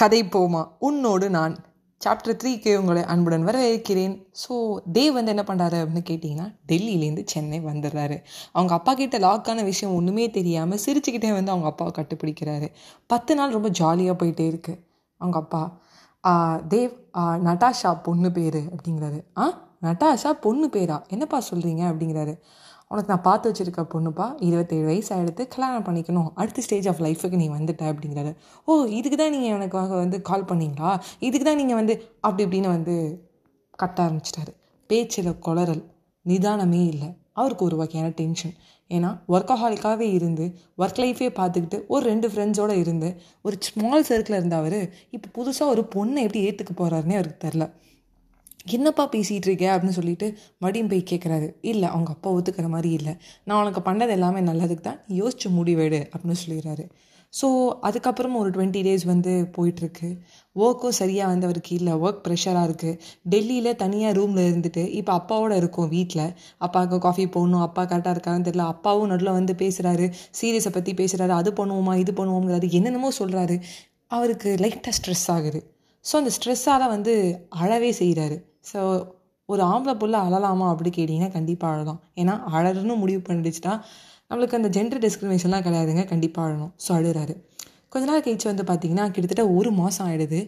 கதை போமா? உன்னோடு நான். சாப்டர் த்ரீக்கு உங்களை அன்புடன் வரவேற்கிறேன். ஸோ தேவ் வந்து என்ன பண்ணுறாரு அப்படின்னு கேட்டிங்கன்னா டெல்லியிலேருந்து சென்னை வந்துடுறாரு. அவங்க அப்பா கிட்ட லாக்கான விஷயம் ஒன்றுமே தெரியாமல் சிரிச்சுக்கிட்டே வந்து அவங்க அப்பாவை கட்டுப்பிடிக்கிறாரு. பத்து நாள் ரொம்ப ஜாலியாக போயிட்டே இருக்கு. அவங்க அப்பா தேவ் நட்டாஷா பொண்ணு பேர் அப்படிங்கிறாரு. ஆ நட்டாஷா பொண்ணு பேரா? என்னப்பா சொல்கிறீங்க அப்படிங்கிறாரு. உனக்கு நான் பார்த்து வச்சிருக்க பொண்ணுப்பா இருபத்தேழு வயசு ஆகிடுத்து கல்யாணம் பண்ணிக்கணும். அடுத்த ஸ்டேஜ் ஆஃப் லைஃபுக்கு நீ வந்துட்ட அப்படிங்கிறாரு. ஓ இதுக்கு தான் நீங்கள் எனக்கு வந்து கால் பண்ணீங்களா? இதுக்கு தான் நீங்கள் வந்து அப்படி இப்படின்னு வந்து கட்ட ஆரம்பிச்சிட்டாரு. பேச்சில் குளறல். நிதானமே இல்லை. அவருக்கு ஒரு வகையான டென்ஷன் ஏன்னா ஒர்க்கஹாலிக்காகவே இருந்து ஒர்க் லைஃபே பார்த்துக்கிட்டு ஒரு ரெண்டு ஃப்ரெண்ட்ஸோடு இருந்து ஒரு ஸ்மால் சர்க்கிளில் இருந்த அவர் இப்போ புதுசாக ஒரு பொண்ணை எப்படி ஏற்றுக்க போகிறாருன்னே அவருக்கு தெரில என்னப்பா பேசிகிட்டு இருக்க அப்படின்னு சொல்லிட்டு மடியும் போய் கேட்குறாரு இல்லை அவங்க அப்பா ஒத்துக்கிற மாதிரி இல்லை. நான் உனக்கு பண்ணது எல்லாமே நல்லதுக்கு தான். யோசிச்சு முடிவெடு அப்படின்னு சொல்லிடுறாரு. ஸோ அதுக்கப்புறம் ஒரு டுவெண்ட்டி டேஸ் வந்து போயிட்டுருக்கு. ஒர்க்கும் சரியாக வந்து அவருக்கு இல்லை ஒர்க் ப்ரெஷராக இருக்குது டெல்லியில் தனியாக ரூமில் இருந்துட்டு இப்போ அப்பாவோட இருக்கும் வீட்டில் அப்பாவுக்கு காஃபி போடணும். அப்பா கரெக்டாக இருக்கான்னு தெரியல. அப்பாவும் நடுவில் வந்து பேசுகிறாரு சீரியஸை பற்றி பேசுகிறாரு அது பண்ணுவோமா இது பண்ணுவோங்கிறது என்னென்னமோ சொல்கிறாரு அவருக்கு லைட்டாக ஸ்ட்ரெஸ் ஆகுது. ஸோ அந்த ஸ்ட்ரெஸ்ஸால் வந்து அழவே செய்கிறாரு ஸோ ஒரு ஆம்பளை புள்ள அழலாமா அப்படி கேட்டிங்கன்னா கண்டிப்பாக அழலாம். ஏன்னா அழறன்னு முடிவு பண்ணிடுச்சுட்டா நம்மளுக்கு அந்த ஜெண்டர் டிஸ்கிரிமினேஷன்லாம் கிடையாதுங்க. கண்டிப்பாக அழணும். ஸோ அழுறாரு. கொஞ்ச நாள் கழிச்சு வந்து பார்த்தீங்கன்னா கிட்டத்தட்ட ஒரு மாதம் ஆகிடுது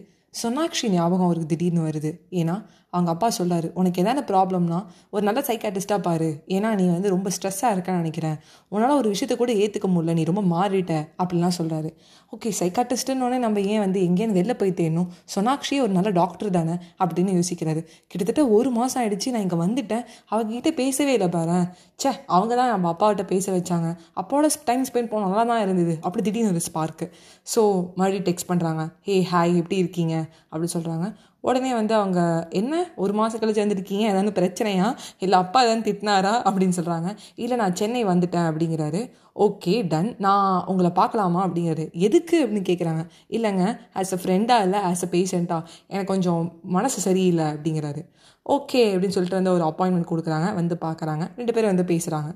சொன்னாக்ஷி ஞாபகம் அவருக்கு திடீர்னு வருது. ஏன்னா அவங்க அப்பா சொல்கிறாரு உனக்கு எதான ப்ராப்ளம்னா ஒரு நல்ல சைக்காட்டிஸ்ட்டாக பாரு. ஏன்னா நீ வந்து ரொம்ப ஸ்ட்ரெஸ்ஸாக இருக்கேன்னு நினைக்கிறேன். உன்னால் ஒரு விஷயத்தை கூட ஏற்றுக்க முடியல. நீ ரொம்ப மாறிட்ட. அப்படிலாம் சொல்கிறாரு ஓகே சைக்காட்டிஸ்ட்டுன்னு நம்ம ஏன் வந்து எங்கேயிருந்து வெளில போய் தேடணும்? சொனாக்ஷியே ஒரு நல்ல டாக்டர் தானே? அப்படின்னு யோசிக்கிறாரு. கிட்டத்தட்ட ஒரு மாதம் ஆயிடுச்சு நான் இங்கே வந்துட்டேன். அவங்ககிட்ட பேசவே இல்லை பாரு ச்சே அவங்க தான் நம்ம அப்பாவிட்ட பேச வச்சாங்க. அப்பாவோட டைம் ஸ்பெண்ட் பண்ண நல்லா தான் இருந்தது. அப்படி திடீர்னு ஒரு ஸ்பார்க்கு ஸோ மறுபடியும் டெக்ஸ்ட் பண்ணுறாங்க ஹே ஹாய் எப்படி இருக்கீங்க? அப்படி சொல்கிறாங்க உடனே வந்து அவங்க என்ன? ஒரு மாதம் கழிச்சு வந்துருக்கீங்க ஏதாவது பிரச்சனையா? இல்லை அப்பா ஏதாவது திட்டினாரா? அப்படின்னு சொல்கிறாங்க இல்லை நான் சென்னை வந்துட்டேன் அப்படிங்கிறாரு. ஓகே டன் நான் உங்களை பார்க்கலாமா? அப்படிங்கிறது எதுக்கு? அப்படின்னு கேட்குறாங்க இல்லைங்க ஆஸ் அ ஃப்ரெண்டாக இல்லை ஆஸ் அ பேஷண்ட்டாக எனக்கு கொஞ்சம் மனசு சரியில்லை அப்படிங்கிறாரு. ஓகே அப்படின்னு சொல்லிட்டு வந்து ஒரு அப்பாயின்மெண்ட் கொடுக்குறாங்க. வந்து பார்க்குறாங்க ரெண்டு பேரும் வந்து பேசுகிறாங்க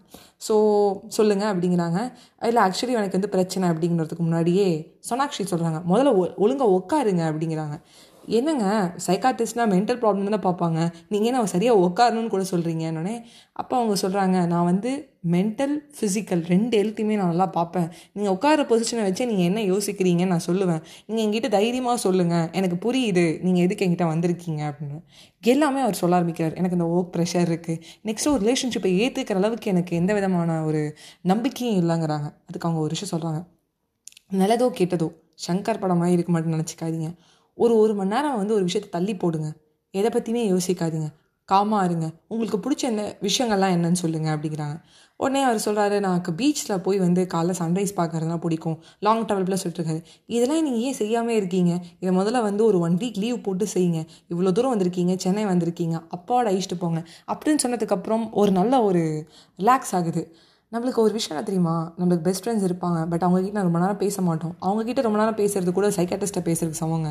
ஸோ சொல்லுங்கள் அப்படிங்கிறாங்க. இல்லை ஆக்சுவலி எனக்கு வந்து பிரச்சனை அப்படிங்கிறதுக்கு முன்னாடியே சொனாக்ஷி சொல்கிறாங்க முதல்ல ஒ- ஒழுங்காக உட்காருங்க அப்படிங்கிறாங்க. என்னங்க சைக்காட்டிஸ்ட்னா மென்டல் ப்ராப்ளம் தானே பார்ப்பாங்க. நீங்கள் என்ன சரியாக உட்காரணும்னு கூட சொல்கிறீங்கன்னொடனே அப்போ அவங்க சொல்கிறாங்க நான் வந்து மென்டல் ஃபிசிக்கல் ரெண்டு எழுத்தையுமே நான் நல்லா பார்ப்பேன். நீங்கள் உட்கார பொசிஷனை வச்சு நீங்கள் என்ன யோசிக்கிறீங்கன்னு நான் சொல்லுவேன். நீங்கள் என்கிட்ட தைரியமாக சொல்லுங்கள் எனக்கு புரியுது. நீங்கள் எதுக்கு என்கிட்ட வந்திருக்கீங்க? அப்படின்னு. எல்லாமே அவர் சொல்ல ஆரம்பிக்கிறார். எனக்கு இந்த ஒர்க் ப்ரெஷர் இருக்குது நெக்ஸ்ட் ஒரு ரிலேஷன்ஷிப்பை ஏற்றுக்கிற அளவுக்கு எனக்கு எந்த விதமான ஒரு நம்பிக்கையும் இல்லைங்கிறாங்க. அதுக்கு அவங்க ஒரு விஷயம் சொல்கிறாங்க நல்லதோ கெட்டதோ சங்கர் படமாக இருக்க மாட்டேன்னு நினச்சிக்காதீங்க. ஒரு ஒரு மணி நேரம் வந்து ஒரு விஷயத்தை தள்ளி போடுங்க. எதை பற்றியுமே யோசிக்காதீங்க. காமாக இருங்க. உங்களுக்கு பிடிச்ச என்ன விஷயங்கள்லாம் என்னன்னு சொல்லுங்கள் அப்படிங்கிறாங்க. உடனே அவர் சொல்கிறாரு எனக்கு பீச்சில் போய் வந்து காலைல சன்ரைஸ் பார்க்கறதுலாம் பிடிக்கும். லாங் ட்ராவல் சொல்லிட்டுருக்காரு இதெல்லாம் நீங்கள் ஏன் செய்யாமல் இருக்கீங்க? இதை முதல்ல வந்து ஒரு ஒன் வீக் லீவ் போட்டு செய்யுங்க. இவ்வளோ தூரம் வந்திருக்கீங்க சென்னை வந்திருக்கீங்க. அப்பாவோட அழிச்சிட்டு போங்க. அப்படின்னு சொன்னதுக்கப்புறம் ஒரு நல்ல ஒரு ரிலாக்ஸ் ஆகுது. நம்மளுக்கு ஒரு விஷயம் என்ன தெரியுமா? நம்மளுக்கு பெஸ்ட் ஃப்ரெண்ட்ஸ் இருப்பாங்க பட் அவங்ககிட்ட ரொம்ப நேரம் பேச மாட்டோம். அவங்ககிட்ட ரொம்ப நேரம் பேசுறது கூட சைக்காட்டிஸ்ட்டை பேசுறதுக்கு சமங்க.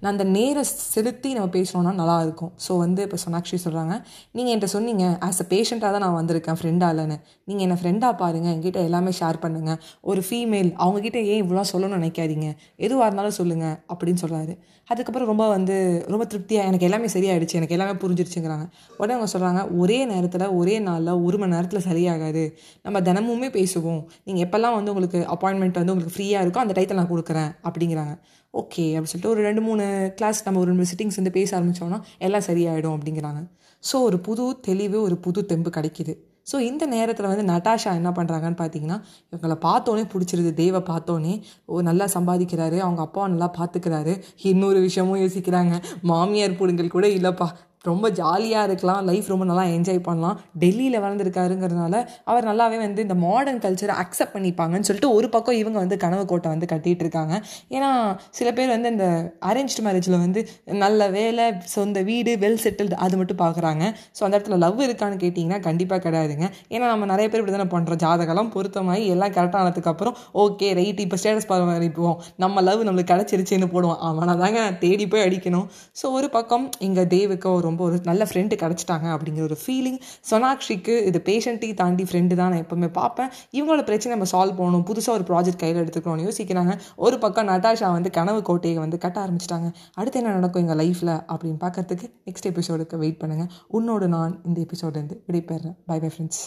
நான் அந்த நேரம் செலுத்தி நம்ம பேசணும்னா நல்லா இருக்கும். ஸோ வந்து இப்போ சொன்னாக்ஷி சொல்கிறாங்க நீங்கள் என்கிட்ட சொன்னீங்க ஆஸ் அ பேஷண்ட்டாக தான் நான் வந்திருக்கேன் ஃப்ரெண்டாக இல்லைன்னு. நீங்கள் என்னை ஃப்ரெண்டாக பாருங்கள் என்கிட்ட எல்லாமே ஷேர் பண்ணுங்கள் ஒரு ஃபீமேல் அவங்ககிட்ட ஏன் இவ்வளோ சொல்லணும்னு நினைக்காதீங்க. எதுவாக இருந்தாலும் சொல்லுங்கள் அப்படின்னு சொல்கிறாரு அதுக்கப்புறம் ரொம்ப வந்து ரொம்ப திருப்தியாக எனக்கு எல்லாமே சரியாயிடுச்சு எனக்கு எல்லாமே புரிஞ்சிருச்சுங்கிறாங்க. உடனே அவங்க சொல்கிறாங்க ஒரே நேரத்தில் ஒரே நாளில் ஒரு மணி நேரத்தில் சரியாகாது. நம்ம தினமுமே பேசுவோம். நீங்கள் எப்போல்லாம் வந்து உங்களுக்கு அப்பாயின்மெண்ட் வந்து உங்களுக்கு ஃப்ரீயாக இருக்கோ அந்த டயத்தில் நான் கொடுக்குறேன் அப்படிங்கிறாங்க. ஓகே அப்படி சொல்லிட்டு ஒரு ரெண்டு மூணு கிளாஸ் நம்ம ஒரு ரெண்டு சிட்டிங்ஸ் வந்து பேச ஆரம்பித்தோன்னா எல்லாம் சரியாயிடும் அப்படிங்கிறாங்க. ஸோ ஒரு புது தெளிவு ஒரு புது தெம்பு கிடைக்கிது. ஸோ இந்த நேரத்தில் வந்து நட்டாஷா என்ன பண்ணுறாங்கன்னு பார்த்தீங்கன்னா இவங்களை பார்த்தோன்னே பிடிச்சிருது. தேவை பார்த்தோன்னே ஓ நல்லா சம்பாதிக்கிறாரு அவங்க அப்பாவை நல்லா பார்த்துக்கிறாரு இன்னொரு விஷயமும் யோசிக்கிறாங்க. மாமியார் பிடுங்கள் கூட இல்லைப்பா. ரொம்ப ஜாலியாக இருக்கலாம். லைஃப் ரொம்ப நல்லா என்ஜாய் பண்ணலாம். டெல்லியில் வளர்ந்துருக்காருங்கிறதுனால அவர் நல்லாவே வந்து இந்த மாடர்ன் கல்ச்சரை அக்செப்ட் பண்ணிப்பாங்கன்னு சொல்லிட்டு ஒரு பக்கம் இவங்க வந்து கனவு கோட்டை வந்து கட்டிகிட்டு இருக்காங்க ஏன்னா சில பேர் வந்து இந்த அரேஞ்ச்டு மேரேஜில் வந்து நல்ல வேலை சொந்த வீடு வெல் செட்டில்டு அது மட்டும் பார்க்குறாங்க ஸோ அந்த இடத்துல லவ் இருக்கான்னு கேட்டிங்கன்னா கண்டிப்பாக கிடையாதுங்க. ஏன்னா நம்ம நிறைய பேர் இப்படி தானே பண்ணுறோம் ஜாதகம்லாம் பொருத்தமாகி எல்லாம் கரெக்டானதுக்கப்புறம் ஓகே ரைட் இப்போ ஸ்டேட்டஸ் பரிமாறிப்போம். நம்ம லவ் நம்மளுக்கு கிடச்சிருச்சுன்னு போடுவோம். அவனை தாங்க தேடி போய் அடிக்கணும். ஸோ ஒரு பக்கம் இங்கே தேவுக்கு ஒரு ரொம்ப ஒரு நல்ல ஃப்ரெண்டு கிடச்சிட்டாங்க அப்படிங்கிற ஒரு ஃபீலிங் சொனாக்ஷிக்கு இது பேஷண்ட்டையும் தாண்டி ஃப்ரெண்டு தான் நான் எப்போவுமே பார்ப்பேன். இவங்களோட பிரச்சனை நம்ம சால்வ் பண்ணணும். புதுசாக ஒரு ப்ராஜெக்ட் கையில் எடுத்துக்கணும்னு யோசிக்கிறாங்க. ஒரு பக்கம் நட்டாஷா வந்து கனவு கோட்டையை வந்து கட்ட ஆரம்பிச்சிட்டாங்க. அடுத்து என்ன நடக்கும் எங்கள் லைஃப்பில் அப்படின்னு பார்க்கறதுக்கு நெக்ஸ்ட் எபிசோடுக்கு வெயிட் பண்ணுங்கள் உன்னோட நான் இந்த எபிசோட்லேருந்து விடைபெறேன். Bye bye friends